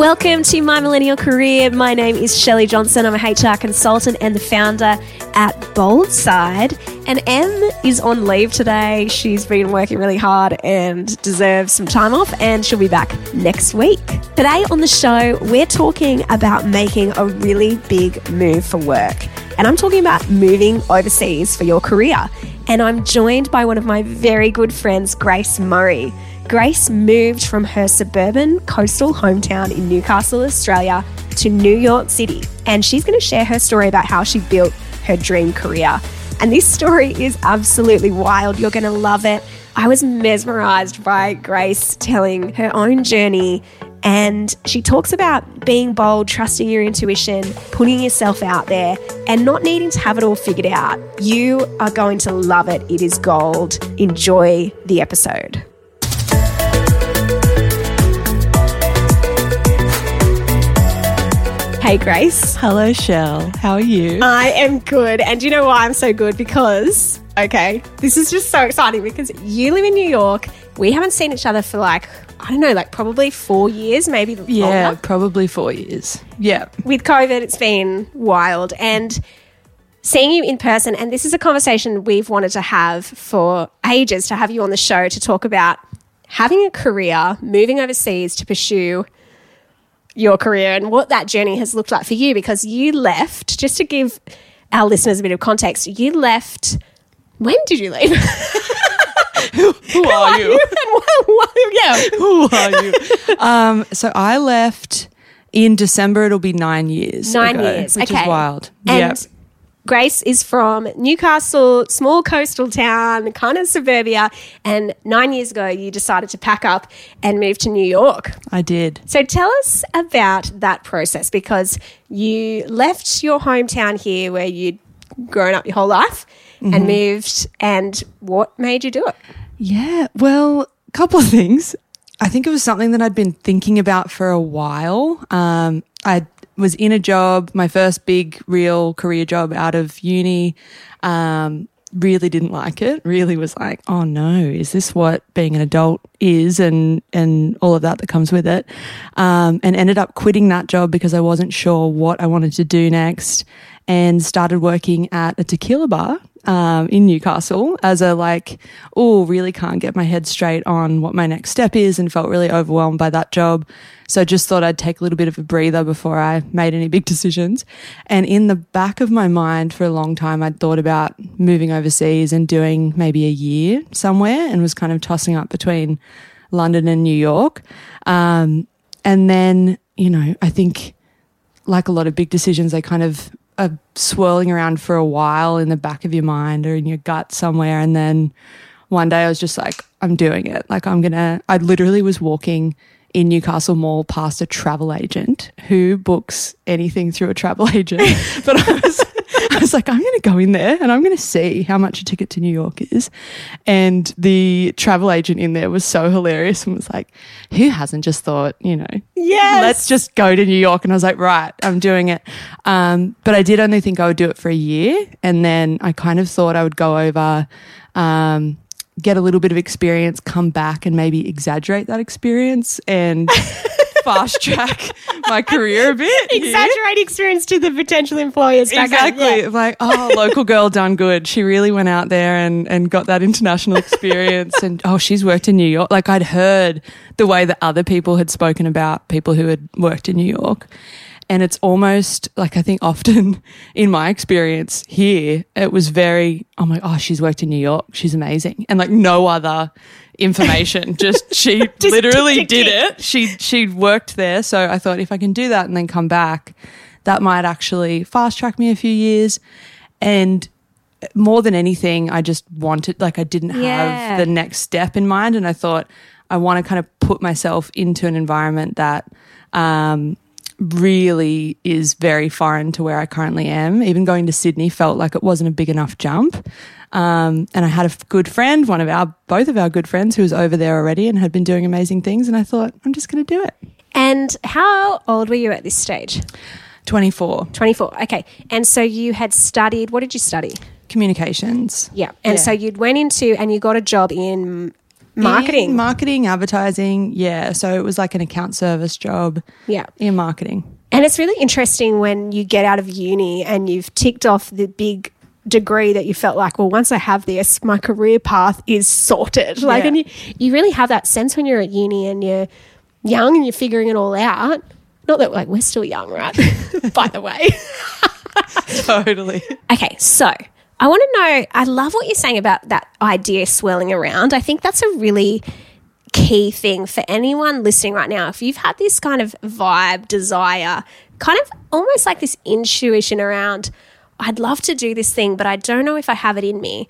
Welcome to My Millennial Career. My name is Shelley Johnson. I'm a HR consultant and the founder at Boldside. And Em is on leave today. She's been working really hard and deserves some time off, and she'll be back next week. Today on the show, we're talking about making a really big move for work. And I'm talking about moving overseas for your career. And I'm joined by one of my very good friends, Grace Murray. Grace moved from her suburban coastal hometown in Newcastle, Australia, to New York City. And she's going to share her story about how she built her dream career. And this story is absolutely wild. You're going to love it. I was mesmerized by Grace telling her own journey. And she talks about being bold, trusting your intuition, putting yourself out there, and not needing to have it all figured out. You are going to love it. It is gold. Enjoy the episode. Hey, Grace. Hello, Shell. How are you? I am good. And do you know why I'm so good? Because, okay, this is just so exciting because you live in New York. We haven't seen each other for like, I don't know, like probably four years, maybe yeah, longer. probably four years. Yeah. With COVID, it's been wild. And seeing you in person, and this is a conversation we've wanted to have for ages to have you on the show to talk about having a career, moving overseas to pursue your career and what that journey has looked like for you because you left, just to give our listeners a bit of context, you left. When did you leave? Who, who are you? And what- what- yeah. Who are you? um, so I left in December. It'll be nine years. Nine ago, years. which okay. is wild. And Yep. Grace is from Newcastle, small coastal town, kind of suburbia. And nine years ago, you decided to pack up and move to New York. I did. So tell us about that process because you left your hometown here where you'd grown up your whole life Mm-hmm. and moved. And what made you do it? Yeah. Well, a couple of things. I think it was something that I'd been thinking about for a while. Um, I was in a job, my first big real career job out of uni. Um, really didn't like it. Really was like, oh no, is this what being an adult is, and and all of that that comes with it. Um, and ended up quitting that job because I wasn't sure what I wanted to do next, and started working at a tequila bar um, in Newcastle as a like, oh, really can't get my head straight on what my next step is, and felt really overwhelmed by that job. So I just thought I'd take a little bit of a breather before I made any big decisions. And in the back of my mind for a long time, I'd thought about moving overseas and doing maybe a year somewhere, and was kind of tossing up between London and New York. Um, and then, you know, I think like a lot of big decisions, they kind of are swirling around for a while in the back of your mind or in your gut somewhere. And then one day I was just like, I'm doing it. Like, I'm going to, I literally was walking in Newcastle Mall past a travel agent who books anything through a travel agent. but I was, I was like, I'm going to go in there and I'm going to see how much a ticket to New York is. And the travel agent in there was so hilarious and was like, who hasn't just thought, you know, Yes. let's just go to New York. And I was like, right, I'm doing it. Um, but I did only think I would do it for a year. And then I kind of thought I would go over, um, get a little bit of experience, come back and maybe exaggerate that experience and fast track my career a bit. here. Exaggerate experience to the potential employers. Exactly. Yeah. Like, oh, local girl done good. She really went out there and, and got that international experience. and oh, she's worked in New York. Like, I'd heard the way that other people had spoken about people who had worked in New York. And it's almost like I think often in my experience here, it was very, oh my, oh, she's worked in New York. She's amazing. And like no other information. Just she literally tick, tick, did it. She she worked there. So I thought if I can do that and then come back, that might actually fast track me a few years. And more than anything, I just wanted, like, I didn't have Yeah. the next step in mind. And I thought, I want to kind of put myself into an environment that um, really is very foreign to where I currently am. Even going to Sydney felt like it wasn't a big enough jump. Um, and I had a good friend, one of our, both of our good friends, who was over there already and had been doing amazing things. And I thought, I'm just going to do it. And how old were you at this stage? 24 24. Okay. And so you had studied, what did you study? communications. Yeah. And Yeah. so you'd went into and you got a job in marketing. In marketing, advertising. Yeah. So it was like an account service job yeah. in marketing. And it's really interesting when you get out of uni and you've ticked off the big degree that you felt like, well, once I have this, my career path is sorted. Like, Yeah. and you, you really have that sense when you're at uni and you're young and you're figuring it all out. Not that like we're still young, right? By the way. Totally. Okay, so I want to know. I love what you're saying about that idea swirling around. I think that's a really key thing for anyone listening right now. If you've had this kind of vibe, desire, kind of almost like this intuition around, I'd love to do this thing, but I don't know if I have it in me.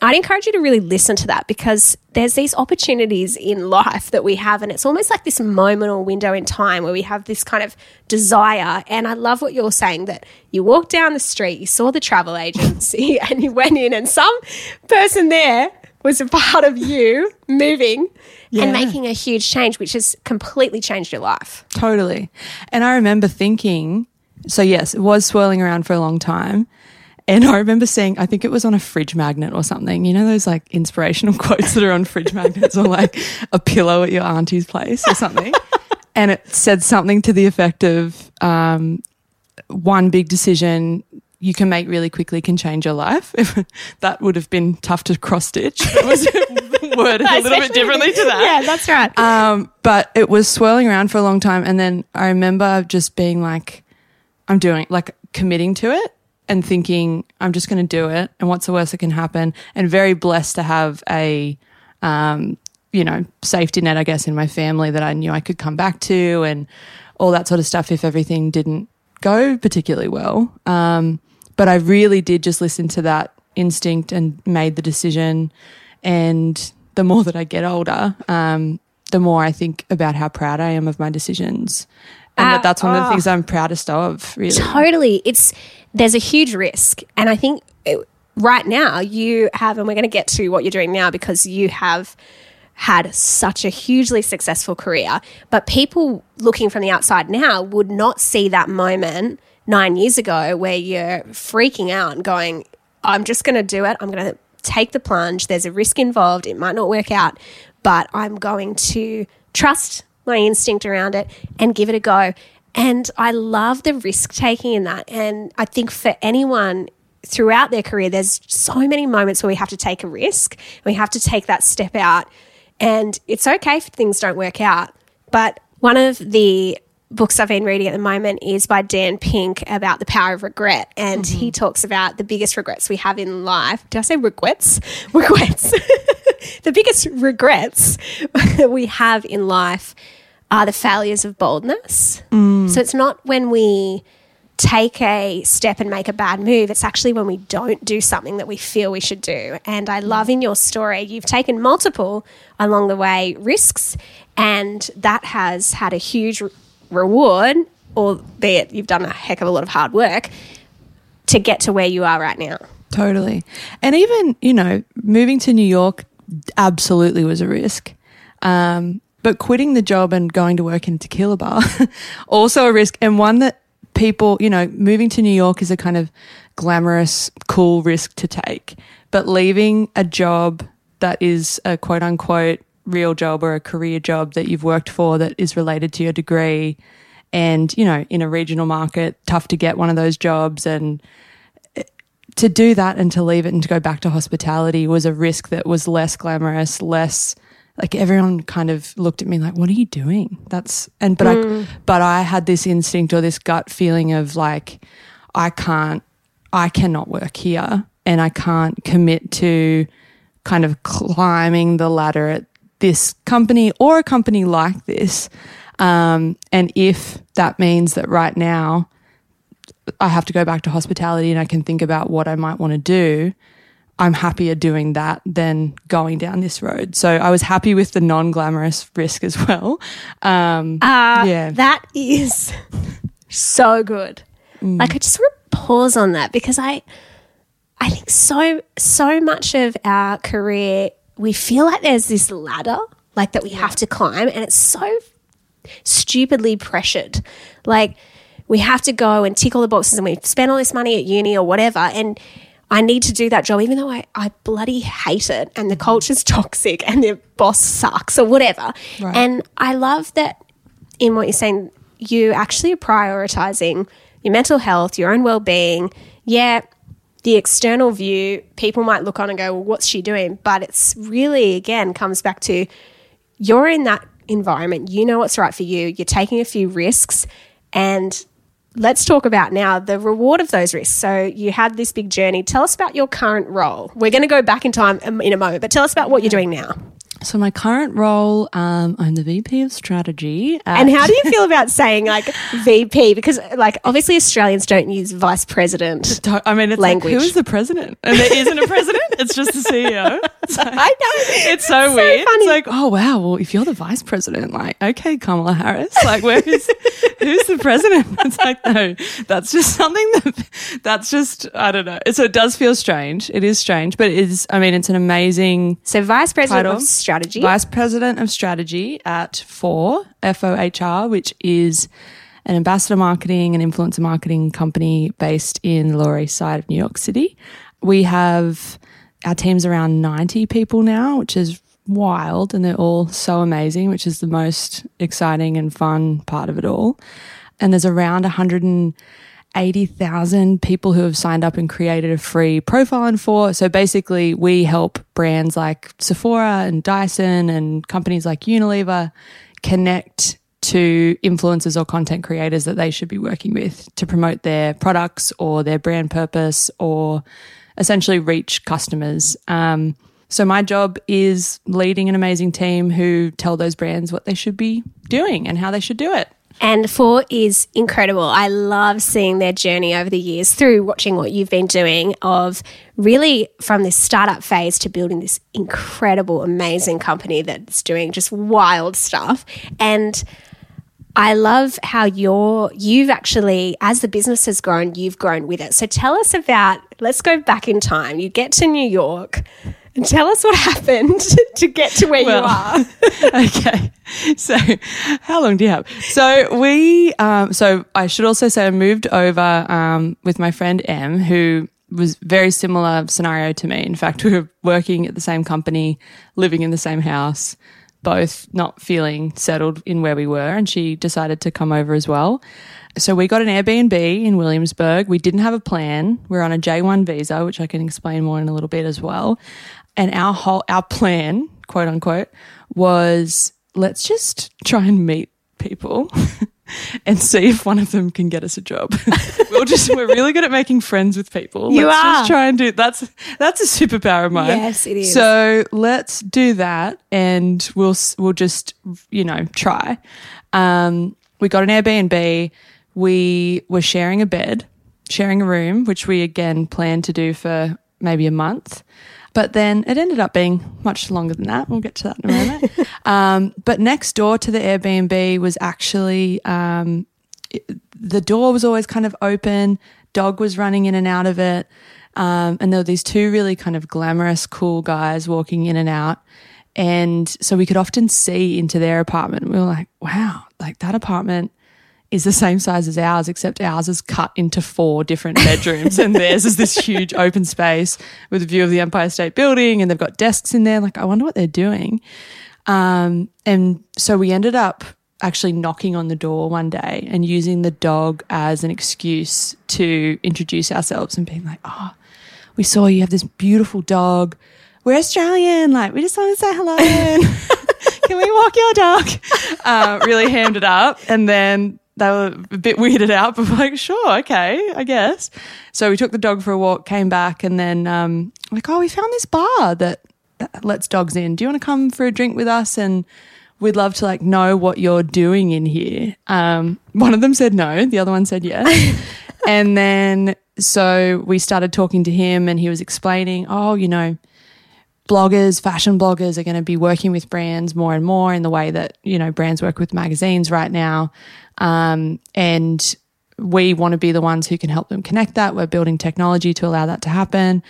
I'd encourage you to really listen to that because there's these opportunities in life that we have, and it's almost like this moment or window in time where we have this kind of desire. And I love what you're saying that you walked down the street, you saw the travel agency, and you went in, and some person there was a part of you moving Yeah. and making a huge change, which has completely changed your life. Totally. And I remember thinking, so yes, it was swirling around for a long time. And I remember seeing, I think it was on a fridge magnet or something. You know, those like inspirational quotes that are on fridge magnets or like a pillow at your auntie's place or something. and it said something to the effect of um, one big decision you can make really quickly can change your life. that would have been tough to cross stitch. It was worded a little bit differently to that. Yeah, that's right. Um, but it was swirling around for a long time. And then I remember just being like, I'm doing, like committing to it and thinking, I'm just going to do it. And what's the worst that can happen? And very blessed to have a, um, you know, safety net, I guess, in my family that I knew I could come back to and all that sort of stuff if everything didn't go particularly well. Um, but I really did just listen to that instinct and made the decision. And the more that I get older, um, the more I think about how proud I am of my decisions. And Uh, that that's one of the oh. things I'm proudest of, really. Totally. It's there's a huge risk, and I think it, right now you have, and we're going to get to what you're doing now because you have had such a hugely successful career. But people looking from the outside now would not see that moment nine years ago where you're freaking out and going, "I'm just going to do it. I'm going to take the plunge. There's a risk involved. It might not work out, but I'm going to trust my instinct around it and give it a go. And I love the risk taking in that. And I think for anyone throughout their career, there's so many moments where we have to take a risk. We have to take that step out. And it's okay if things don't work out. But one of the books I've been reading at the moment is by Dan Pink about the power of regret. And he mm-hmm. talks about the biggest regrets we have in life. Did I say regrets? Regrets. the biggest regrets that we have in life are the failures of boldness. So it's not when we take a step and make a bad move, it's actually when we don't do something that we feel we should do. And I love in your story, you've taken multiple along the way risks, and that has had a huge re- reward, albeit you've done a heck of a lot of hard work to get to where you are right now. Totally. And even, you know, moving to New York absolutely was a risk. Um, but quitting the job and going to work in tequila bar, also a risk. And one that people, you know, moving to New York is a kind of glamorous, cool risk to take. But leaving a job that is a quote unquote real job or a career job that you've worked for that is related to your degree and, you know, in a regional market, tough to get one of those jobs and eh, to do that and to leave it and to go back to hospitality was a risk that was less glamorous, less like everyone kind of looked at me like, "What are you doing?" That's and but I but I had this instinct or this gut feeling of like, I can't, I cannot work here, and I can't commit to kind of climbing the ladder at this company or a company like this. Um, and if that means that right now I have to go back to hospitality and I can think about what I might want to do, I'm happier doing that than going down this road. So I was happy with the non glamorous risk as well. Um, Uh, yeah. That is so good. Mm. Like I just want to pause on that because I I think so so much of our career we feel like there's this ladder like that we have to climb and it's so stupidly pressured. Like we have to go and tick all the boxes and we spend all this money at uni or whatever and I need to do that job even though I, I bloody hate it and the mm. culture's toxic and the boss sucks or whatever. Right. And I love that in what you're saying, you actually are prioritizing your mental health, your own well being. Yeah, the external view, people might look on and go, well, what's she doing? But it's really, again, comes back to you're in that environment, you know what's right for you, you're taking a few risks, and let's talk about now the reward of those risks. So you had this big journey. Tell us about your current role. We're going to go back in time um, in a moment, but tell us about what you're doing now. So my current role, um, I'm the VP of strategy. At, And how do you feel about saying like VP? Because like obviously Australians don't use vice president. I mean, it's Language. like, who is the president? And there isn't a president. It's just the CEO. So- I know it's so so weird. funny. It's like, oh wow, well if you're the vice president, like, okay, Kamala Harris, like where is who's the president? It's like, no, that's just something that that's just I don't know. So it does feel strange. It is strange, but it is I mean, it's an amazing So vice president strategy. Vice President of Strategy at FOR, FOHR, which is an ambassador marketing and influencer marketing company based in the Lower East Side of New York City. We have our team's around 90 people now, which is wild, and they're all so amazing, which is the most exciting and fun part of it all. And there's around 180,000 people who have signed up and created a free profile in Fohr. So basically, we help brands like Sephora and Dyson and companies like Unilever connect to influencers or content creators that they should be working with to promote their products or their brand purpose or essentially reach customers. Um, so my job is leading an amazing team who tell those brands what they should be doing and how they should do it. And Fohr is incredible. I love seeing their journey over the years through watching what you've been doing of really from this startup phase to building this incredible, amazing company that's doing just wild stuff. And I love how you're you've actually as the business has grown, you've grown with it. So tell us about let's go back in time. You get to New York and tell us what happened to get to where Well, you are. okay. So, how long do you have? So we, um, so I should also say I moved over um, with my friend M, who was very similar scenario to me. In fact, we were working at the same company, living in the same house, both not feeling settled in where we were, and she decided to come over as well. So we got an Airbnb in Williamsburg. We didn't have a plan. We are on a J1 visa, which I can explain more in a little bit as well. And our whole our plan, quote unquote, was let's just try and meet people and see if one of them can get us a job. we'll just we're really good at making friends with people. You let's are. just try and do that's that's a superpower of mine. Yes, it is. So let's do that and we'll we'll just you know try. Um, we got an Airbnb. We were sharing a bed, sharing a room, which we again planned to do for maybe a month. But then it ended up being much longer than that. We'll get to that in a moment. um, but next door to the Airbnb was actually um, the door was always kind of open. Dog was running in and out of it. Um, and there were these two really kind of glamorous, cool guys walking in and out. And so we could often see into their apartment. We were like, wow, like that apartment is the same size as ours, except ours is cut into four different bedrooms and theirs is this huge open space with a view of the Empire State Building and they've got desks in there. Like, I wonder what they're doing. Um, and so we ended up actually knocking on the door one day and using the dog as an excuse to introduce ourselves and being like, oh, we saw you have this beautiful dog. We're Australian. Like, we just want to say hello. Can we walk your dog? Uh, really hammed it up. And then they were a bit weirded out, but like, sure, okay, I guess. So we took the dog for a walk, came back, and then um, like, oh, we found this bar that, that lets dogs in. Do you want to come for a drink with us? And we'd love to like know what you're doing in here. Um, one of them said no, the other one said yes. and then so we started talking to him and he was explaining, oh, you know, bloggers, fashion bloggers are going to be working with brands more and more in the way that, you know, brands work with magazines right now. Um, and we want to be the ones who can help them connect that. We're building technology to allow that to happen.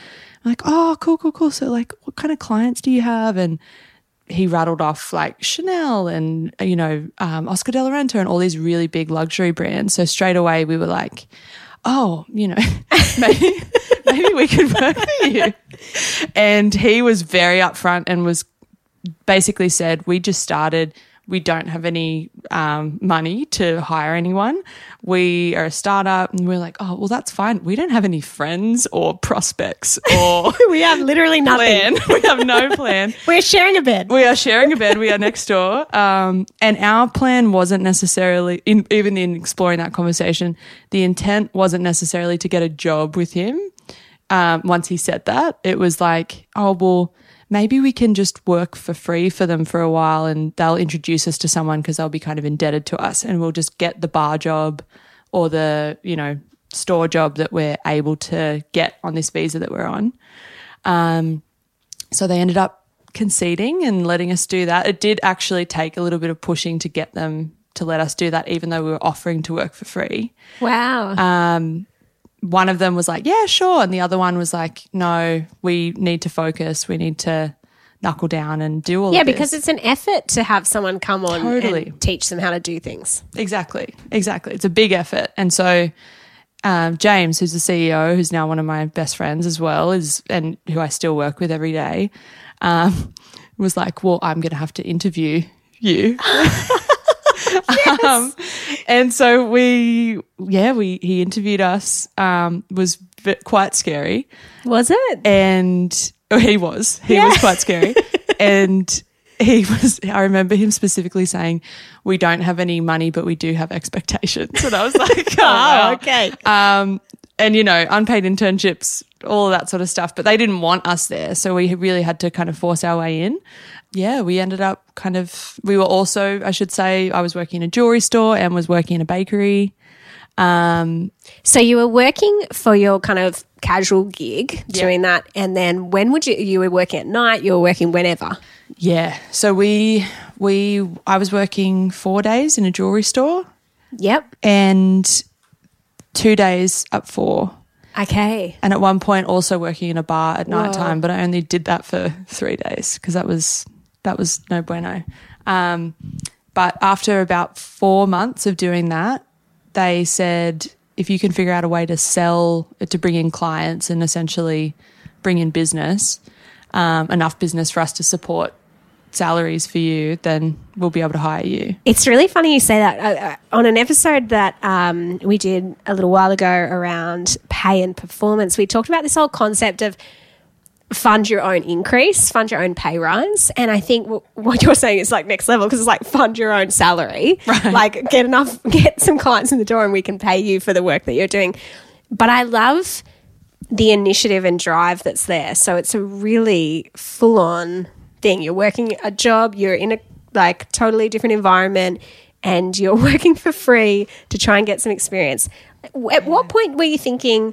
I'm like, oh, cool, cool, cool. So, like, what kind of clients do you have? And he rattled off like Chanel and, you know, um, Oscar de la Renta and all these really big luxury brands. So, straight away, we were like, oh, you know, maybe, maybe we could work for you. And he was very upfront and was basically said, we just started we don't have any um, money to hire anyone. We are a startup, and we're like, oh, well, that's fine. We don't have any friends or prospects or we have literally nothing. plan. we have no plan. We're sharing a bed. We are sharing a bed. We are next door. Um, and our plan wasn't necessarily, in, even in exploring that conversation, the intent wasn't necessarily to get a job with him. Um, once he said that, it was like, oh, well, maybe we can just work for free for them for a while and they'll introduce us to someone because they'll be kind of indebted to us and we'll just get the bar job or the, you know, store job that we're able to get on this visa that we're on. Um, so they ended up conceding and letting us do that. It did actually take a little bit of pushing to get them to let us do that, even though we were offering to work for free. Wow. Um, one of them was like, yeah, sure. And the other one was like, no, we need to focus. We need to knuckle down and do all yeah, because it's an effort to have someone come on Totally. and teach them how to do things. Exactly. Exactly. It's a big effort. And so um, James, who's the CEO, who's now one of my best friends as well, is and who I still work with every day, um, was like, Well, I'm gonna have to interview you. um, and so we yeah, we he interviewed us, um, was quite scary. Was it? and oh, he was he was quite scary and he was i remember him specifically saying we don't have any money but we do have expectations and i was like oh, wow. okay. um and you know unpaid internships all of that sort of stuff but they didn't want us there so we really had to kind of force our way in yeah we ended up kind of we were also i should say i was working in a jewelry store and was working in a bakery um So you were working for your kind of casual gig doing that, and then when would you? You were working at night. You were working whenever. Yeah. So we we I was working four days in a jewelry store Yep. and two days at Fohr. Okay. And at one point also working in a bar at night time, but I only did that for three days because that was that was no bueno. Um, but after about four months of doing that, they said if you can figure out a way to sell to bring in clients and essentially bring in business, um, enough business for us to support salaries for you, then we'll be able to hire you. It's really funny you say that. Uh, on an episode that um, we did a little while ago around pay and performance, we talked about this whole concept of fund your own increase, fund your own pay rise. And I think w- what you're saying is like next level because it's like fund your own salary. Like get enough, get some clients in the door and we can pay you for the work that you're doing. But I love the initiative and drive that's there. So it's a really full on thing. You're working a job, you're in a like totally different environment and you're working for free to try and get some experience. At what point were you thinking,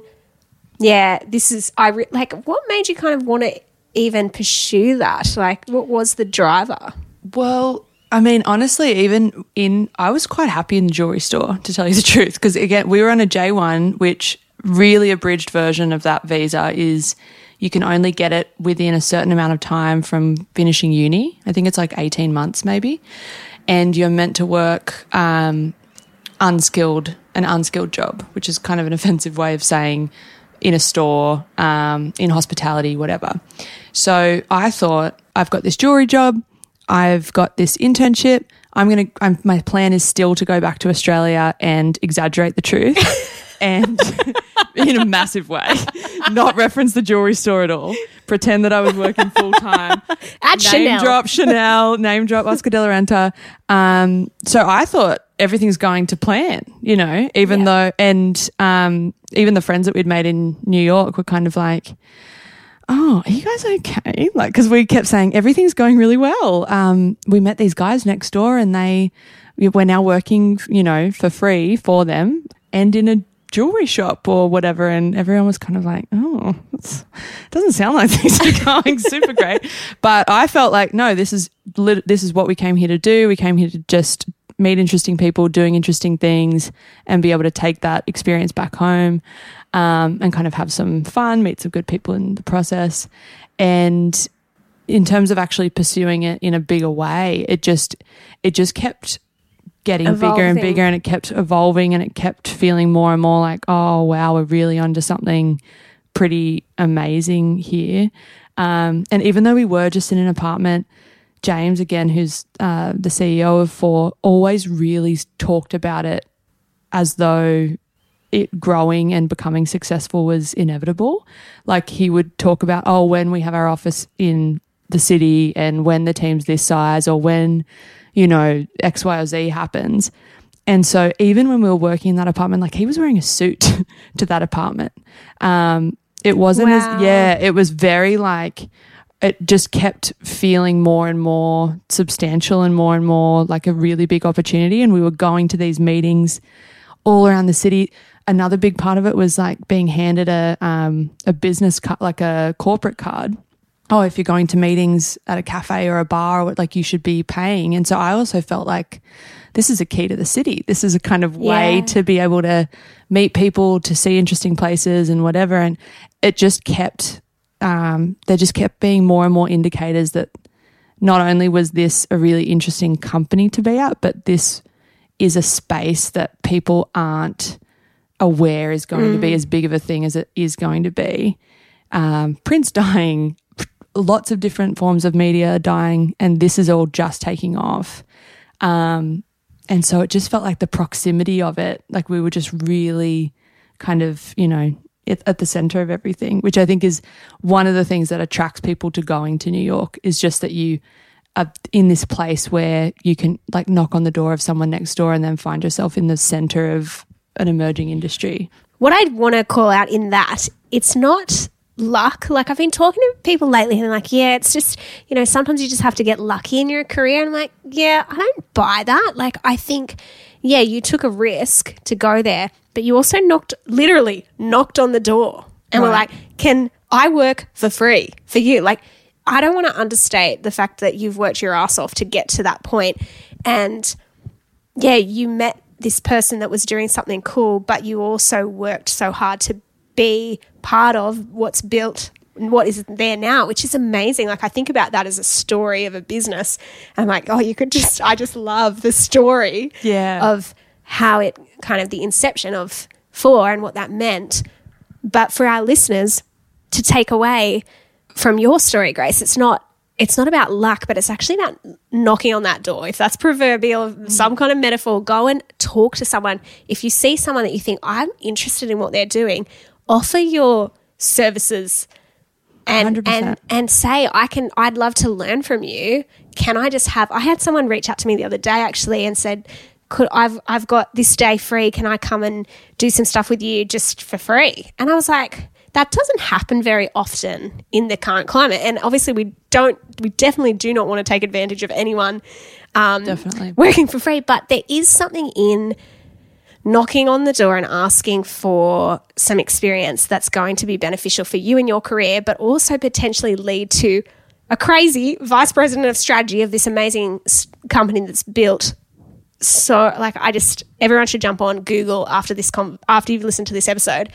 yeah, this is I re- like what made you kind of want to even pursue that? Like what was the driver? Well, I mean, honestly, even in, I was quite happy in the jewelry store, to tell you the truth. Because again, we were on a J1, which really abridged version of that visa is you can only get it within a certain amount of time from finishing uni. I think it's like 18 months maybe. And you're meant to work um, unskilled, an unskilled job, which is kind of an offensive way of saying in a store, um, in hospitality, whatever. So I thought, I've got this jewelry job, I've got this internship. I'm gonna. My plan is still to go back to Australia and exaggerate the truth, and in a massive way, not reference the jewelry store at all. Pretend that I was working full time. At name Chanel. drop Chanel, name drop Oscar de la Renta. Um, so I thought everything's going to plan, you know, even Yeah. though, and um, even the friends that we'd made in New York were kind of like, oh, are you guys okay? Like, because we kept saying everything's going really well. Um, we met these guys next door and they, we- we're now working, you know, for free for them and in a jewelry shop or whatever. And everyone was kind of like, oh, it doesn't sound like things are going super great. But I felt like, no, this is, lit- this is what we came here to do. We came here to just meet interesting people, doing interesting things, and be able to take that experience back home um, and kind of have some fun, meet some good people in the process. And in terms of actually pursuing it in a bigger way, it just it just kept getting bigger and bigger and it kept evolving and it kept feeling more and more like, oh wow, we're really onto something pretty amazing here. Um, and even though we were just in an apartment, James, again, who's uh, the CEO of Fohr, always really talked about it as though it growing and becoming successful was inevitable. Like he would talk about, oh, when we have our office in the city and when the team's this size or when, you know, X, Y, or Z happens. And so even when we were working in that apartment, like he was wearing a suit to that apartment. Um, it wasn't Wow. as, yeah, it was very like, it just kept feeling more and more substantial and more and more like a really big opportunity. And we were going to these meetings all around the city. Another big part of it was like being handed a um, a business card, like a corporate card. Oh, if you're going to meetings at a cafe or a bar, like you should be paying. And so I also felt like this is a key to the city. This is a kind of way Yeah. to be able to meet people, to see interesting places and whatever. And it just kept, um, there just kept being more and more indicators that not only was this a really interesting company to be at, but this is a space that people aren't aware is going to be as big of a thing as it is going to be. Um, Prince dying, lots of different forms of media dying, and this is all just taking off. Um, and so it just felt like the proximity of it, like we were just really kind of, you know, at, at the center of everything, which I think is one of the things that attracts people to going to New York is just that you are in this place where you can like knock on the door of someone next door and then find yourself in the center of an emerging industry. what I'd want to call out in that, it's not luck. Like I've been talking to people lately and they're like, yeah, it's just, you know, sometimes you just have to get lucky in your career. And I'm like, yeah, I don't buy that. Like I think, yeah, you took a risk to go there, but you also knocked, literally knocked on the door and were Right. like, can I work for free for you? Like, I don't want to understate the fact that you've worked your ass off to get to that point. And yeah, you met this person that was doing something cool, but you also worked so hard to be part of what's built and what is there now, which is amazing. Like I think about that as a story of a business. I'm like, oh, you could just I just love the story Yeah. of how it kind of the inception of Fohr and what that meant. But for our listeners to take away from your story, Grace, it's not it's not about luck, but it's actually about knocking on that door. If that's proverbial, mm. some kind of metaphor, go and talk to someone. If you see someone that you think I'm interested in what they're doing, offer your services and 100%. and and say I can I'd love to learn from you. Can I just have I had someone reach out to me the other day actually and said could I've I've got this day free. Can I come and do some stuff with you just for free? And I was like that doesn't happen very often in the current climate. And obviously we don't we definitely do not want to take advantage of anyone um, Definitely. working for free, but there is something in knocking on the door and asking Fohr some experience that's going to be beneficial for you in your career, but also potentially lead to a crazy vice president of strategy of this amazing company that's built. So, like, I just everyone should jump on Google after this com- after you've listened to this episode.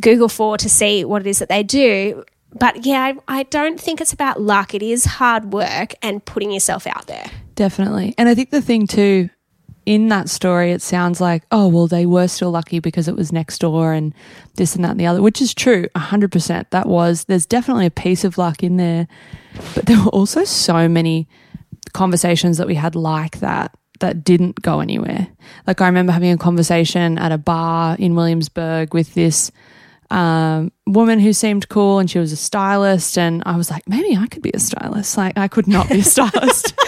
Google for to see what it is that they do. But yeah, I, I don't think it's about luck. It is hard work and putting yourself out there. Definitely. And I think the thing too, in that story, it sounds like, oh, well, they were still lucky because it was next door and this and that and the other, which is true, 100%. That was, there's definitely a piece of luck in there. But there were also so many conversations that we had like that that didn't go anywhere. Like I remember having a conversation at a bar in Williamsburg with this um, woman who seemed cool and she was a stylist and I was like, maybe I could be a stylist. Like I could not be a stylist.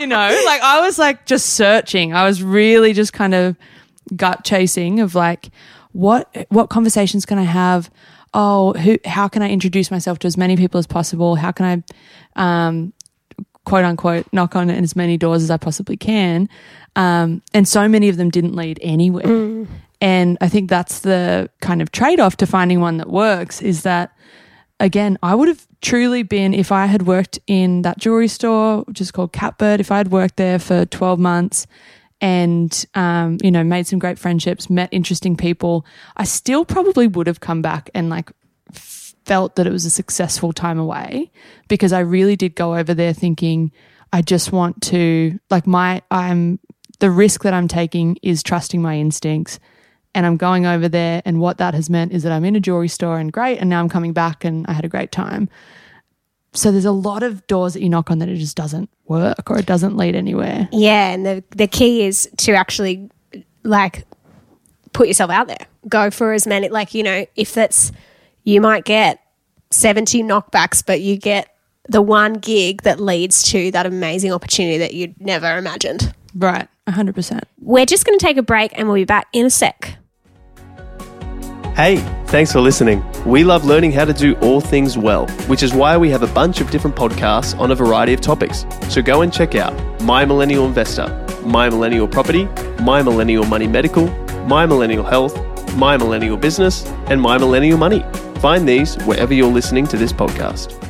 you know, like I was like just searching. I was really just kind of gut chasing of like what what conversations can I have? Oh, who how can I introduce myself to as many people as possible? How can I um quote unquote knock on as many doors as I possibly can? Um and so many of them didn't lead anywhere. And I think that's the kind of trade off to finding one that works is that, again, I would have truly been, if I had worked in that jewelry store, which is called Catbird, if I had worked there for 12 months and, um, you know, made some great friendships, met interesting people, I still probably would have come back and like felt that it was a successful time away because I really did go over there thinking, I just want to, like, my, I'm, the risk that I'm taking is trusting my instincts and I'm going over there. And what that has meant is that I'm in a jewelry store and great. And now I'm coming back and I had a great time. So there's a lot of doors that you knock on that it just doesn't work or it doesn't lead anywhere. Yeah, and the the key is to actually like put yourself out there. Go for as many like, you know, if that's you might get 70 knockbacks, but you get the one gig that leads to that amazing opportunity that you'd never imagined. Right. 100%. We're just going to take a break and we'll be back in a sec. Hey, thanks for listening. We love learning how to do all things well, which is why we have a bunch of different podcasts on a variety of topics. So go and check out My Millennial Investor, My Millennial Property, My Millennial Money Medical, My Millennial Health, My Millennial Business, and My Millennial Money. Find these wherever you're listening to this podcast.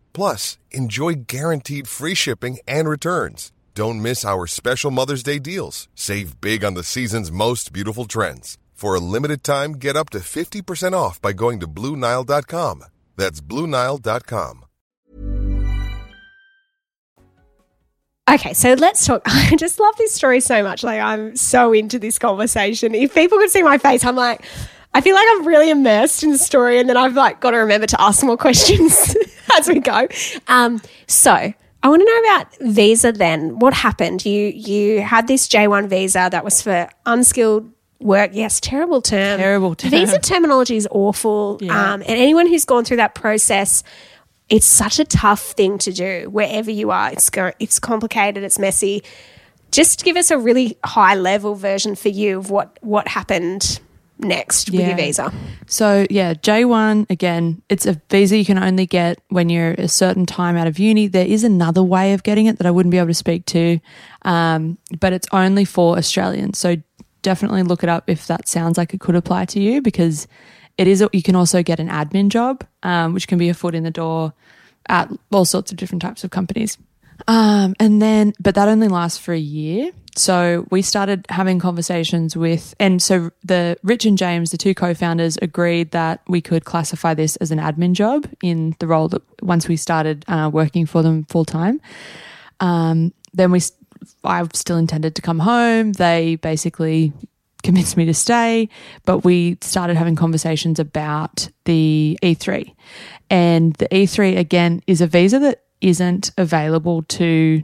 Plus, enjoy guaranteed free shipping and returns. Don't miss our special Mother's Day deals. Save big on the season's most beautiful trends. For a limited time, get up to 50% off by going to BlueNile.com. That's BlueNile.com. Okay, so let's talk. I just love this story so much. Like, I'm so into this conversation. If people could see my face, I'm like, I feel like I'm really immersed in the story, and then I've like got to remember to ask more questions as we go. Um, so I want to know about visa. Then, what happened? You you had this J1 visa that was for unskilled work. Yes, terrible term. Terrible term. Visa terminology is awful. Yeah. Um, and anyone who's gone through that process it's such a tough thing to do wherever you are. It's go- it's complicated. It's messy. Just give us a really high level version for you of what what happened next with your visa. So yeah, J1 again, it's a visa you can only get when you're a certain time out of uni. There is another way of getting it that I wouldn't be able to speak to, um, but it's only for Australians. So definitely look it up if that sounds like it could apply to you because it is. You can also get an admin job, um, which can be a foot in the door at all sorts of different types of companies. Um, and then, but that only lasts for a year. So we started having conversations with, and so the Rich and James, the two co-founders, agreed that we could classify this as an admin job in the role that once we started uh, working for them full time. Um, then we, I still intended to come home. They basically convinced me to stay, but we started having conversations about the E3. And the E3, again, is a visa that isn't available to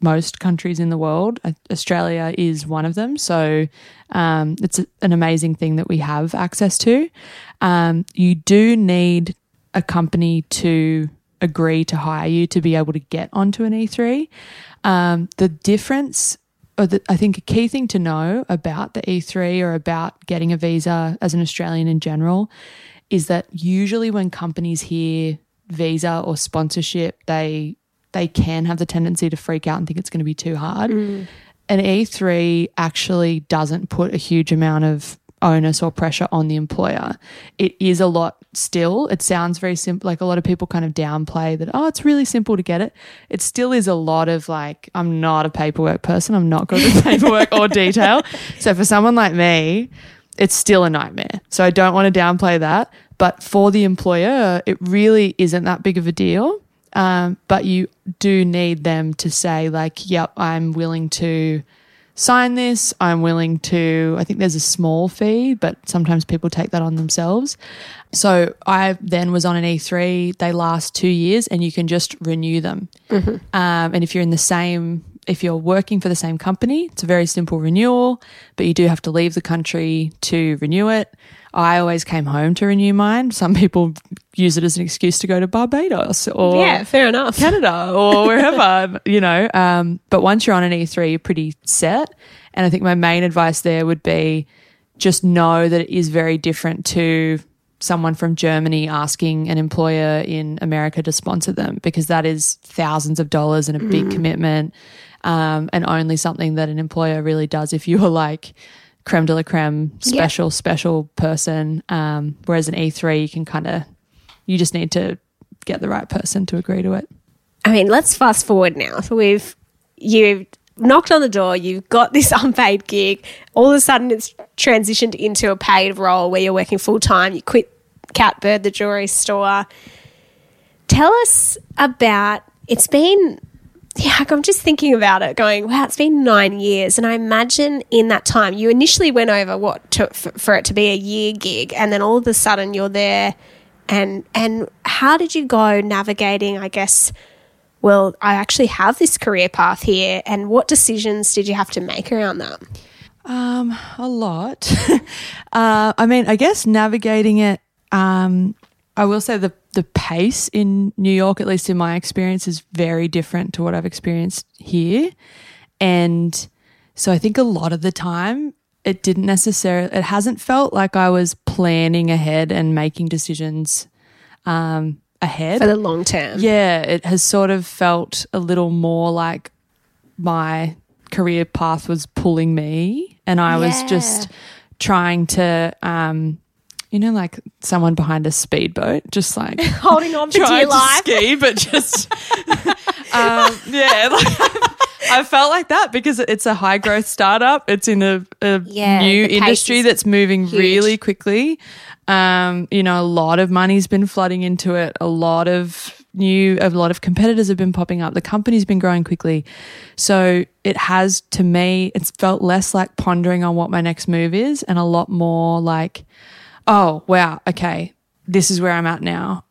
most countries in the world. Australia is one of them. So um, it's a- an amazing thing that we have access to. Um, you do need a company to agree to hire you to be able to get onto an E3. Um, the difference, or the, I think a key thing to know about the E3 or about getting a visa as an Australian in general is that usually when companies hear visa or sponsorship, they they can have the tendency to freak out and think it's going to be too hard. Mm. An E3 actually doesn't put a huge amount of onus or pressure on the employer. It is a lot still. It sounds very simple. Like a lot of people kind of downplay that, oh, it's really simple to get it. It still is a lot of like, I'm not a paperwork person. I'm not good with paperwork or detail. So for someone like me, it's still a nightmare. So I don't want to downplay that. But for the employer, it really isn't that big of a deal. Um, but you do need them to say, like, yep, I'm willing to sign this. I'm willing to, I think there's a small fee, but sometimes people take that on themselves. So I then was on an E3. They last two years and you can just renew them. Um, and if you're in the same, if you're working for the same company, it's a very simple renewal, but you do have to leave the country to renew it. I always came home to renew mine. Some people use it as an excuse to go to Barbados or Yeah, fair enough. Canada or wherever, you know. Um, but once you're on an E3, you're pretty set. And I think my main advice there would be just know that it is very different to someone from Germany asking an employer in America to sponsor them because that is thousands of dollars and a big commitment. Um, and only something that an employer really does if you are like creme de la creme, special, special person. Um, whereas an E3, you can kind of, you just need to get the right person to agree to it. I mean, let's fast forward now. So we've you've knocked on the door, you've got this unpaid gig. All of a sudden, it's transitioned into a paid role where you're working full time. You quit Catbird, the jewelry store. Tell us about. It's been. Yeah, I'm just thinking about it, going, wow, it's been nine years, and I imagine in that time you initially went over what to, for, for it to be a year gig, and then all of a sudden you're there, and and how did you go navigating? I guess well, I actually have this career path here. And what decisions did you have to make around that? Um, a lot. uh, I mean, I guess navigating it. Um, I will say the the pace in New York, at least in my experience, is very different to what I've experienced here, and so I think a lot of the time it didn't necessarily. It hasn't felt like I was planning ahead and making decisions um, ahead For the long term. yeah, it has sort of felt a little more like my career path was pulling me, and I was just trying to, um, you know, like someone behind a speedboat, just like Holding on for dear to life. ski, but just um, yeah. Like, I felt like that because it's a high growth startup. It's in a, a Yeah, new industry that's moving huge. really quickly. Um, you know, a lot of money's been flooding into it. A lot of new, a lot of competitors have been popping up. The company's been growing quickly. So it has, to me, it's felt less like pondering on what my next move is and a lot more like, oh, wow, okay, this is where I'm at now.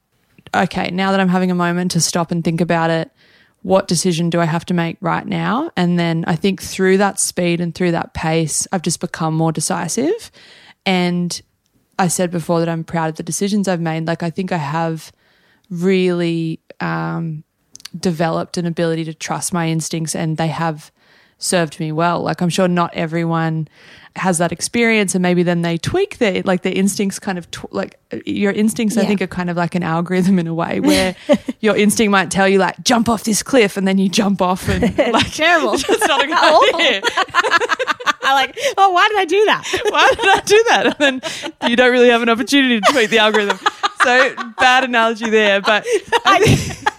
Okay, now that I'm having a moment to stop and think about it, what decision do I have to make right now? And then I think through that speed and through that pace, I've just become more decisive. And I said before that I'm proud of the decisions I've made. Like, I think I have really um, developed an ability to trust my instincts, and they have served me well. Like, I'm sure not everyone has that experience, and maybe then they tweak their like their instincts. Kind of tw- like your instincts, I think, are kind of like an algorithm in a way where your instinct might tell you like jump off this cliff, and then you jump off, and like Terrible. It's not a good idea. I like, oh, why did I do that? Why did I do that? And then you don't really have an opportunity to tweak the algorithm. So bad analogy there, but I think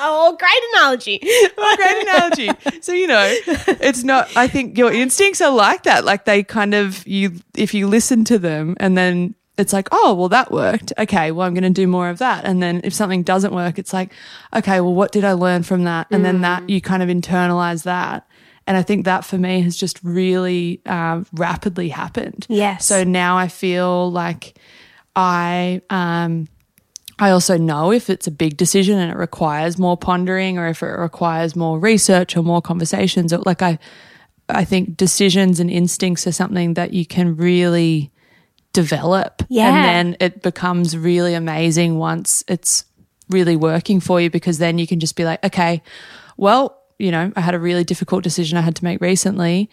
Oh, great analogy. well, great analogy. So you know, it's not. I think your instincts are like that. Like they kind of you if you listen to them, and then it's like, oh, well, that worked. Okay, well, I'm going to do more of that. And then if something doesn't work, it's like, okay, well, what did I learn from that? And then that you kind of internalize that. And I think that for me has just really um, rapidly happened. Yes. So now I feel like I um, I also know if it's a big decision and it requires more pondering or if it requires more research or more conversations. Or like I I think decisions and instincts are something that you can really develop. Yeah. And then it becomes really amazing once it's really working for you because then you can just be like, okay, well, you know, I had a really difficult decision I had to make recently.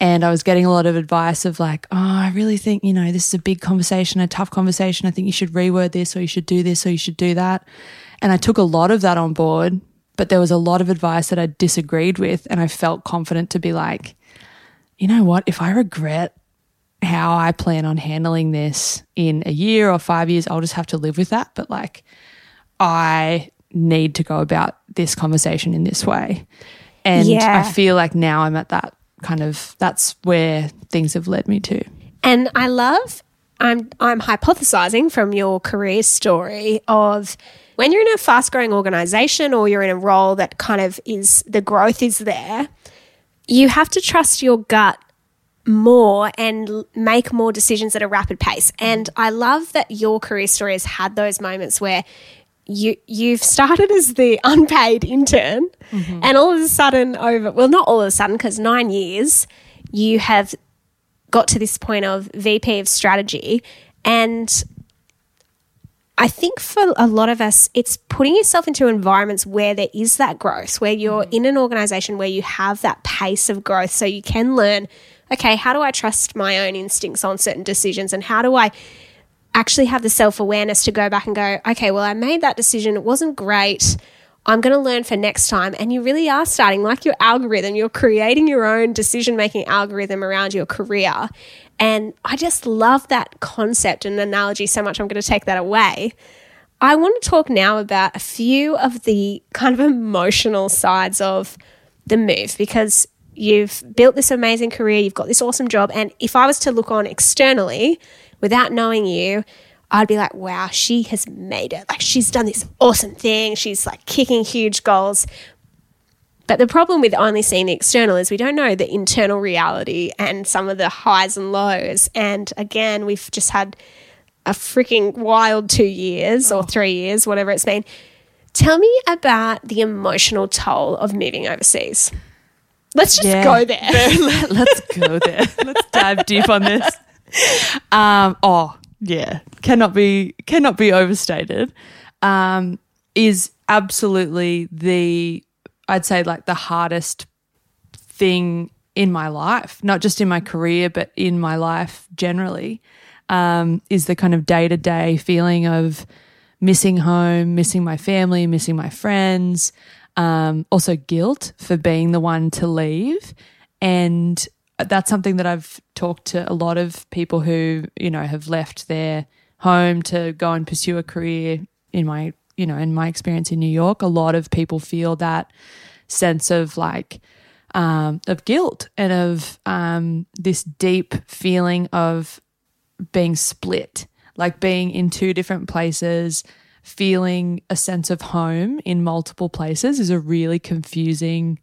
And I was getting a lot of advice of like, oh, I really think, you know, this is a big conversation, a tough conversation. I think you should reword this or you should do this or you should do that. And I took a lot of that on board, but there was a lot of advice that I disagreed with. And I felt confident to be like, you know what? If I regret how I plan on handling this in a year or five years, I'll just have to live with that. But like, I need to go about this conversation in this way. And Yeah. I feel like now I'm at that kind of, that's where things have led me to. And I love I'm I'm hypothesizing from your career story of when you're in a fast growing organization or you're in a role that kind of is the growth is there, you have to trust your gut more and make more decisions at a rapid pace. And I love that your career story has had those moments where you you've started as the unpaid intern mm-hmm. and all of a sudden over well not all of a sudden because 9 years you have got to this point of VP of strategy. And I think for a lot of us, it's putting yourself into environments where there is that growth, where you're mm-hmm. in an organization where you have that pace of growth. So you can learn, okay, how do I trust my own instincts on certain decisions? And how do I actually have the self awareness to go back and go, okay, well, I made that decision. It wasn't great. I'm going to learn for next time. And you really are starting, like your algorithm, you're creating your own decision making algorithm around your career. And I just love that concept and analogy so much. I'm going to take that away. I want to talk now about a few of the kind of emotional sides of the move because you've built this amazing career, you've got this awesome job. And if I was to look on externally without knowing you, I'd be like, wow, she has made it. Like, she's done this awesome thing. She's like kicking huge goals. But the problem with only seeing the external is we don't know the internal reality and some of the highs and lows. And again, we've just had a freaking wild two years or oh. three years, whatever it's been. Tell me about the emotional toll of moving overseas. Let's just Yeah. go there. Let's go there. Let's dive deep on this. Um, oh yeah, cannot be cannot be overstated. Um, is absolutely the I'd say like the hardest thing in my life, not just in my career, but in my life generally. Um, is the kind of day to day feeling of missing home, missing my family, missing my friends, um, also guilt for being the one to leave. And that's something that I've talked to a lot of people who, you know, have left their home to go and pursue a career in my, you know, in my experience in New York. A lot of people feel that sense of like, um, of guilt and of um, this deep feeling of being split, like being in two different places, feeling a sense of home in multiple places is a really confusing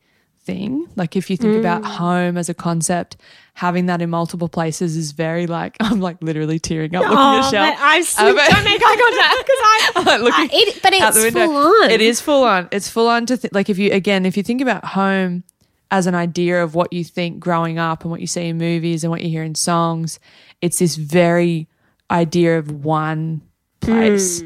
thing. Like if you think about home as a concept, having that in multiple places is very like I'm like literally tearing up looking at Oh, Shell. but I Um, don't make eye contact because I. I'm like looking it- but it's full on. It is full on. It's full on to th- like if you again if you think about home as an idea of what you think growing up and what you see in movies and what you hear in songs, it's this very idea of one place.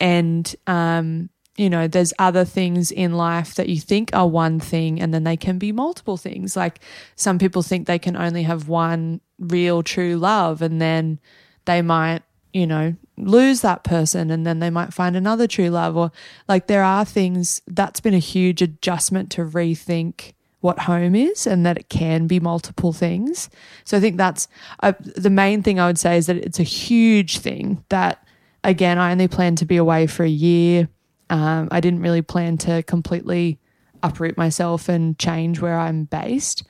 And um you know, there's other things in life that you think are one thing and then they can be multiple things. Like some people think they can only have one real true love and then they might, you know, lose that person and then they might find another true love or like there are things that's been a huge adjustment to rethink what home is and that it can be multiple things. So I think that's the main thing I would say is that it's a huge thing that again I only plan to be away for a year. Um, I didn't really plan to completely uproot myself and change where I'm based.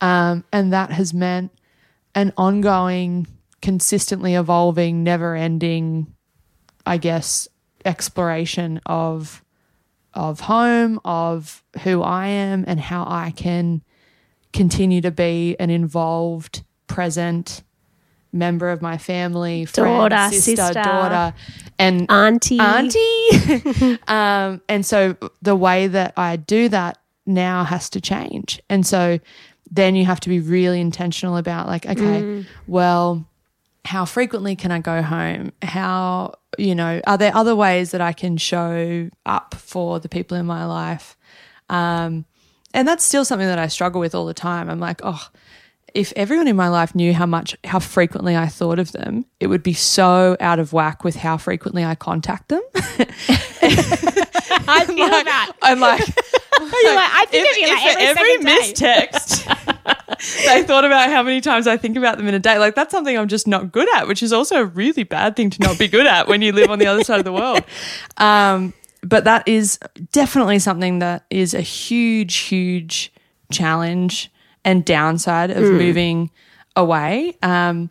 Um, and that has meant an ongoing, consistently evolving, never ending, I guess, exploration of of home, of who I am and how I can continue to be an involved, present member of my family, friend, Daughter, sister, sister. daughter, and Auntie. auntie. um, and so the way that I do that now has to change. And so then you have to be really intentional about like, okay, well, how frequently can I go home? How, you know, are there other ways that I can show up for the people in my life? Um, and that's still something that I struggle with all the time. I'm like, oh, if everyone in my life knew how much, how frequently I thought of them, it would be so out of whack with how frequently I contact them. I feel that. I'm like, You're like, I think of you like every, second missed text, they thought about how many times I think about them in a day. Like that's something I'm just not good at, which is also a really bad thing to not be good at when you live on the other side of the world. Um, but that is definitely something that is a huge, huge challenge and downside of moving away. Um,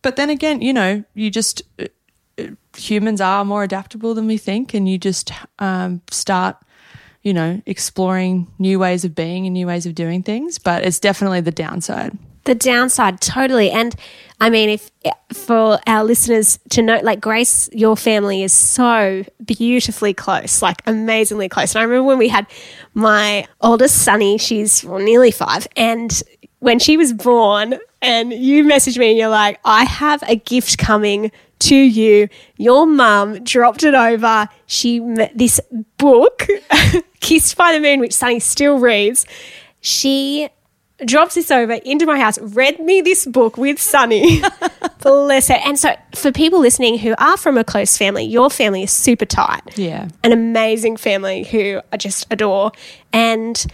but then again, you know, you just uh, uh, humans are more adaptable than we think, and you just um, start, you know, exploring new ways of being and new ways of doing things. But it's definitely the downside. The downside, totally. And I mean, if for our listeners to know, like Grace, your family is so beautifully close, like amazingly close. And I remember when we had my oldest Sunny, she's well, nearly five, and when she was born, and you messaged me and you're like, I have a gift coming to you. Your mum dropped it over. She met this book, Kissed by the Moon, which Sunny still reads. She drops this over into my house, read me this book with Sunny. Bless her. And so, for people listening who are from a close family, your family is super tight. Yeah. An amazing family who I just adore. And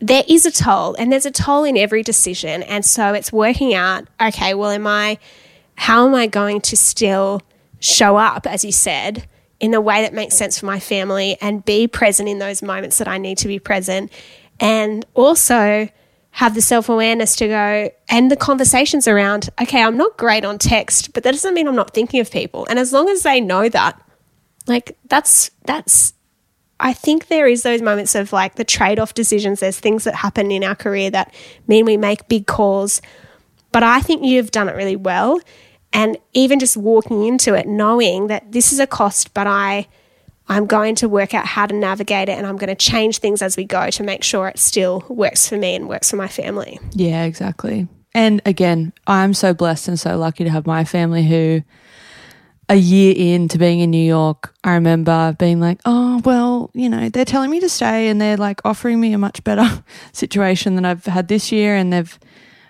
there is a toll, and there's a toll in every decision. And so, it's working out okay, well, am I, how am I going to still show up, as you said? In the way that makes sense for my family and be present in those moments that I need to be present and also have the self awareness to go and the conversations around, okay, I'm not great on text, but that doesn't mean I'm not thinking of people. And as long as they know that, like that's, that's, I think there is those moments of like the trade off decisions. There's things that happen in our career that mean we make big calls. But I think you've done it really well. And even just walking into it, knowing that this is a cost, but I, I'm going to work out how to navigate it and I'm going to change things as we go to make sure it still works for me and works for my family. Yeah, exactly. And again, I'm so blessed and so lucky to have my family who a year into being in New York, I remember being like, oh, well, you know, they're telling me to stay and they're like offering me a much better situation than I've had this year. And they've,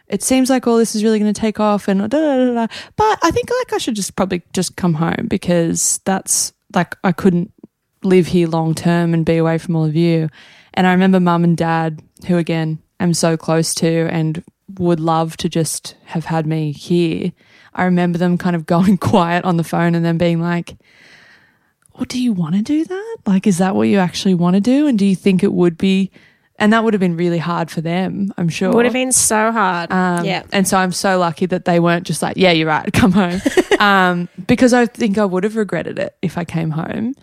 it seems like all this is really going to take off and da, da, da, da. But I think like I should just probably just come home because that's like I couldn't live here long term and be away from all of you. And I remember mum and dad, who again I'm so close to and would love to just have had me here. I remember them kind of going quiet on the phone and then being like, well, do you want to do that? Like, is that what you actually want to do? And do you think it would be? And that would have been really hard for them, I'm sure. Would have been so hard. Um, yeah. And so I'm so lucky that they weren't just like, yeah, you're right, come home. um, because I think I would have regretted it if I came home.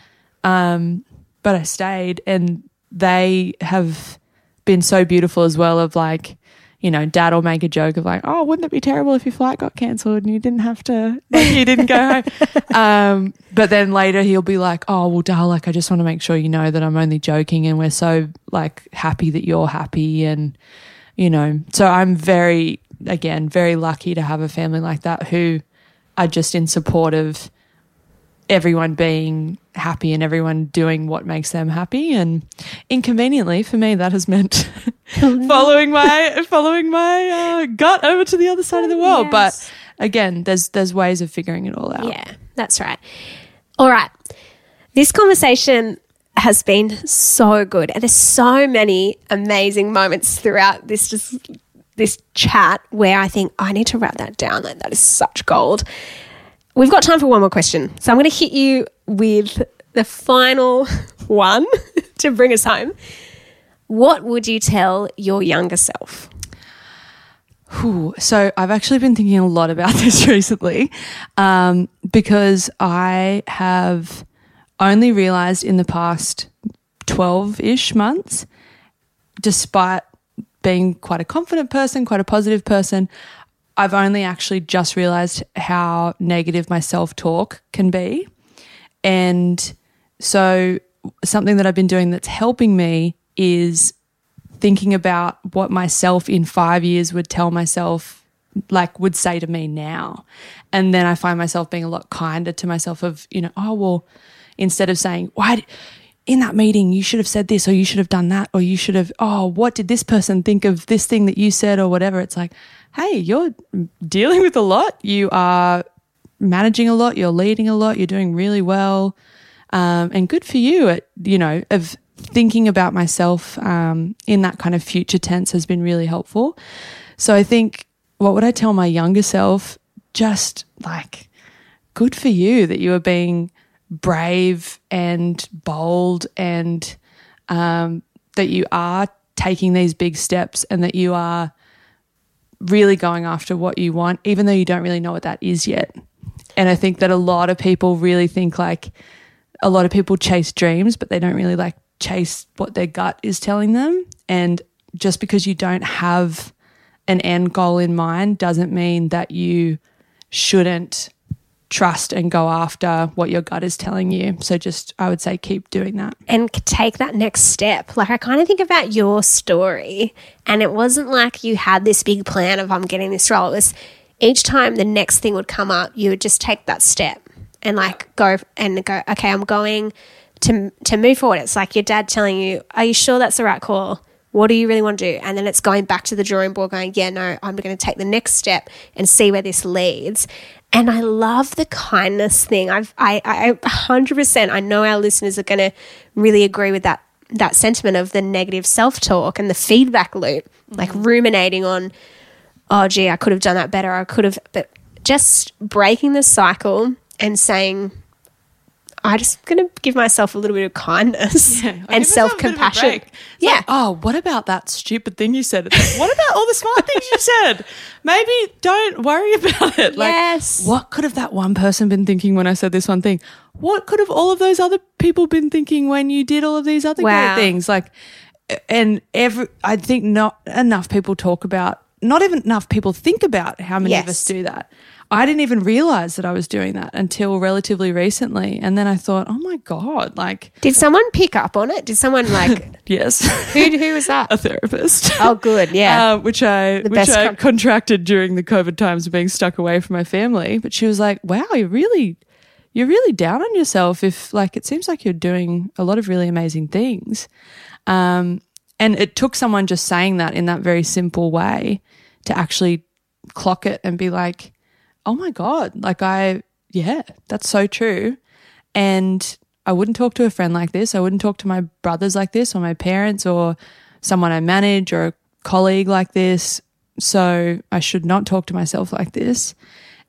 Um, but I stayed, and they have been so beautiful as well. Of like, you know, dad will make a joke of like, oh, wouldn't it be terrible if your flight got cancelled and you didn't have to, like, you didn't go home. Um, but then later he'll be like, oh, well, Dal, like, I just want to make sure you know that I'm only joking and we're so like happy that you're happy. And, you know, so I'm very, again, very lucky to have a family like that who are just in support of everyone being happy and everyone doing what makes them happy and inconveniently for me that has meant following my following my uh, gut over to the other side of the world Yes. but again there's there's ways of figuring it all out Yeah, that's right. All right. This conversation has been so good. And there's so many amazing moments throughout this just this chat where I think I need to write that down. Like that is such gold. We've got time for one more question. So I'm going to hit you with the final one to bring us home. What would you tell your younger self? Ooh, so I've actually been thinking a lot about this recently um, because I have only realized in the past 12 ish months, despite being quite a confident person, quite a positive person, I've only actually just realized how negative my self talk can be. And so, something that I've been doing that's helping me is thinking about what myself in five years would tell myself, like, would say to me now. And then I find myself being a lot kinder to myself of, you know, oh, well, instead of saying, why, in that meeting, you should have said this, or you should have done that, or you should have, oh, what did this person think of this thing that you said, or whatever. It's like, hey, you're dealing with a lot. You are managing a lot. You're leading a lot. You're doing really well. Um, and good for you at, you know, of thinking about myself um, in that kind of future tense has been really helpful. So I think, what would I tell my younger self? Just like, good for you that you are being brave and bold and um, that you are taking these big steps and that you are really going after what you want, even though you don't really know what that is yet. And I think that a lot of people really think like a lot of people chase dreams, but they don't really like chase what their gut is telling them. And just because you don't have an end goal in mind doesn't mean that you shouldn't trust and go after what your gut is telling you. So just I would say keep doing that. and take that next step. Like I kind of think about your story, and it wasn't like you had this big plan of I'm getting this role. It was each time the next thing would come up, you would just take that step and like go and go. Okay, I'm going to to move forward. It's like your dad telling you, "Are you sure that's the right call?" What do you really want to do? And then it's going back to the drawing board, going, yeah, no, I'm going to take the next step and see where this leads. And I love the kindness thing. I've, I, I, 100%, I know our listeners are going to really agree with that, that sentiment of the negative self talk and the feedback loop, like mm-hmm. ruminating on, oh, gee, I could have done that better. I could have, but just breaking the cycle and saying, I'm just going to give myself a little bit of kindness and self compassion. Yeah. oh, what about that stupid thing you said? Like, what about all the smart things you said? Maybe don't worry about it. Like, Yes. what could have that one person been thinking when I said this one thing? What could have all of those other people been thinking when you did all of these other Wow. great things? Like, and every, I think not enough people talk about, not even enough people think about how many of us do that. I didn't even realize that I was doing that until relatively recently. And then I thought, oh my God, like, Did someone pick up on it? Did someone like, yes. who, who was that? a therapist. Oh, good. Yeah. Uh, which I which I con- contracted during the COVID times of being stuck away from my family. But she was like, "Wow, you're really, you're really down on yourself. If like it seems like you're doing a lot of really amazing things." Um, and it took someone just saying that in that very simple way to actually clock it and be like, "Oh my god!" Like I, yeah, that's so true. And I wouldn't talk to a friend like this. I wouldn't talk to my brothers like this or my parents or someone I manage or a colleague like this. So I should not talk to myself like this.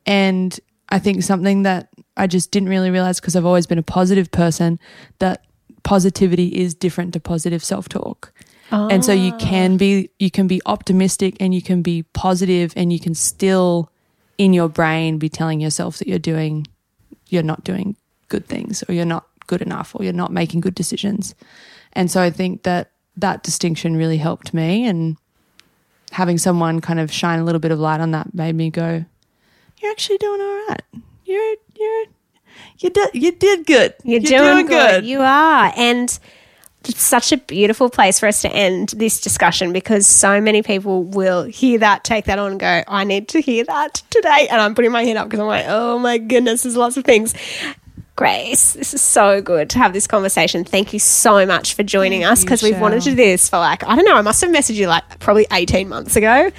And I think something that I just didn't really realize because I've always been a positive person that positivity is different to positive self talk. And so you can ah. be you can be optimistic and you can be positive and you can still in your brain be telling yourself that you're doing you're not doing good things or you're not good enough or you're not making good decisions. And so I think that that distinction really helped me and having someone kind of shine a little bit of light on that made me go, you're actually doing all right. You're you're you did you did good. You're, doing, good. You are. And it's such a beautiful place for us to end this discussion because so many people will hear that, take that on, and go, I need to hear that today. And I'm putting my hand up because I'm like, oh my goodness, there's lots of things. Grace, this is so good to have this conversation. Thank you so much for joining us because we've wanted to do this for like, I don't know, I must have messaged you like probably 18 months ago.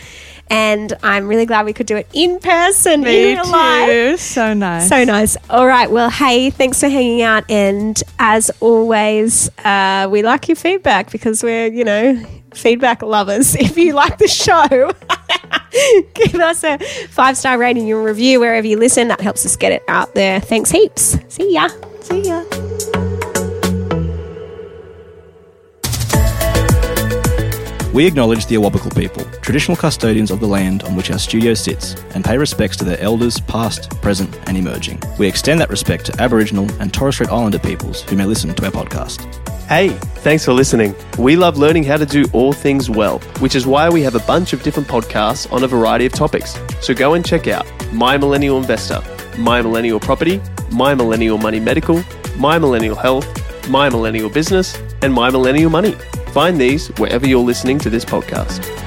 And I'm really glad we could do it in person, Me in real life. too. So nice. So nice. All right. Well, hey, thanks for hanging out. And as always, uh, we like your feedback because we're, you know, feedback lovers. If you like the show, give us a five star rating and review wherever you listen. That helps us get it out there. Thanks heaps. See ya. See ya. We acknowledge the Awabakal people, traditional custodians of the land on which our studio sits, and pay respects to their elders past, present, and emerging. We extend that respect to Aboriginal and Torres Strait Islander peoples who may listen to our podcast. Hey, thanks for listening. We love learning how to do all things well, which is why we have a bunch of different podcasts on a variety of topics. So go and check out My Millennial Investor, My Millennial Property, My Millennial Money Medical, My Millennial Health, My Millennial Business, and My Millennial Money. Find these wherever you're listening to this podcast.